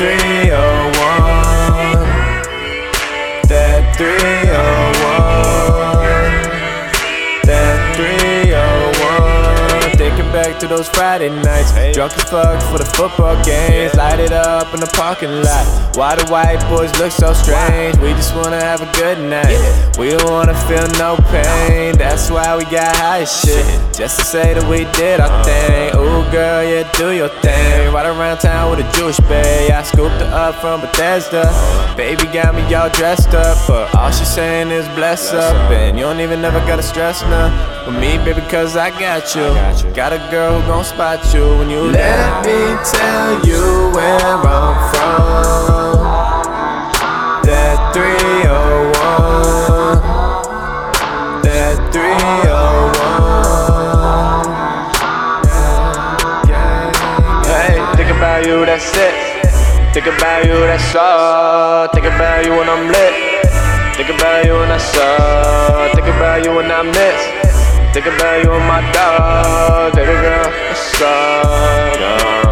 301. That 301. Back to those Friday nights. Drunk as fuck for the football games. Light it up in the parking lot. Why the white boys look so strange? We just wanna have a good night. We don't wanna feel no pain. That's why we got high as shit. Just to say that we did our thing. Ooh, girl, yeah, do your thing. Right around town with a Jewish bae. I scooped her up from Bethesda. Baby got me all dressed up. But all she saying is bless up. And you don't even never gotta stress now. With me, baby, cause I got you. Got a girl who gon' spot you when you Let me tell you where I'm from. That 301. That 301. Hey, think about you, that's it. Think about you, that's all. Think about you when I'm lit. Think about you when I saw. Think about you when I miss. Think about you and my dog. Baby girl, that's all.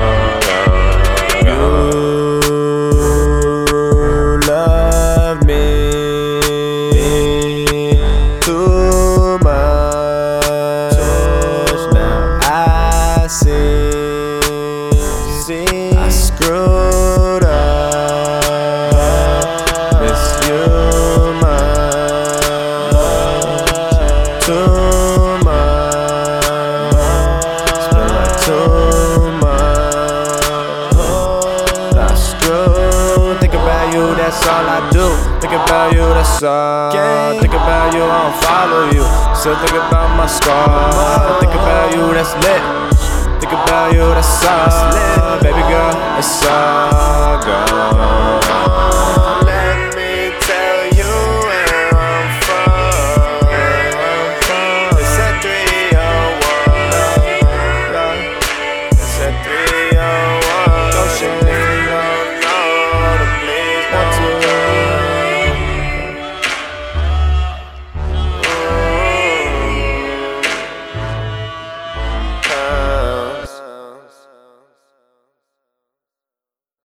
That's all I do. Think about you, that's all. Think about you, I don't follow you. Still think about my scar. Think about you, that's lit.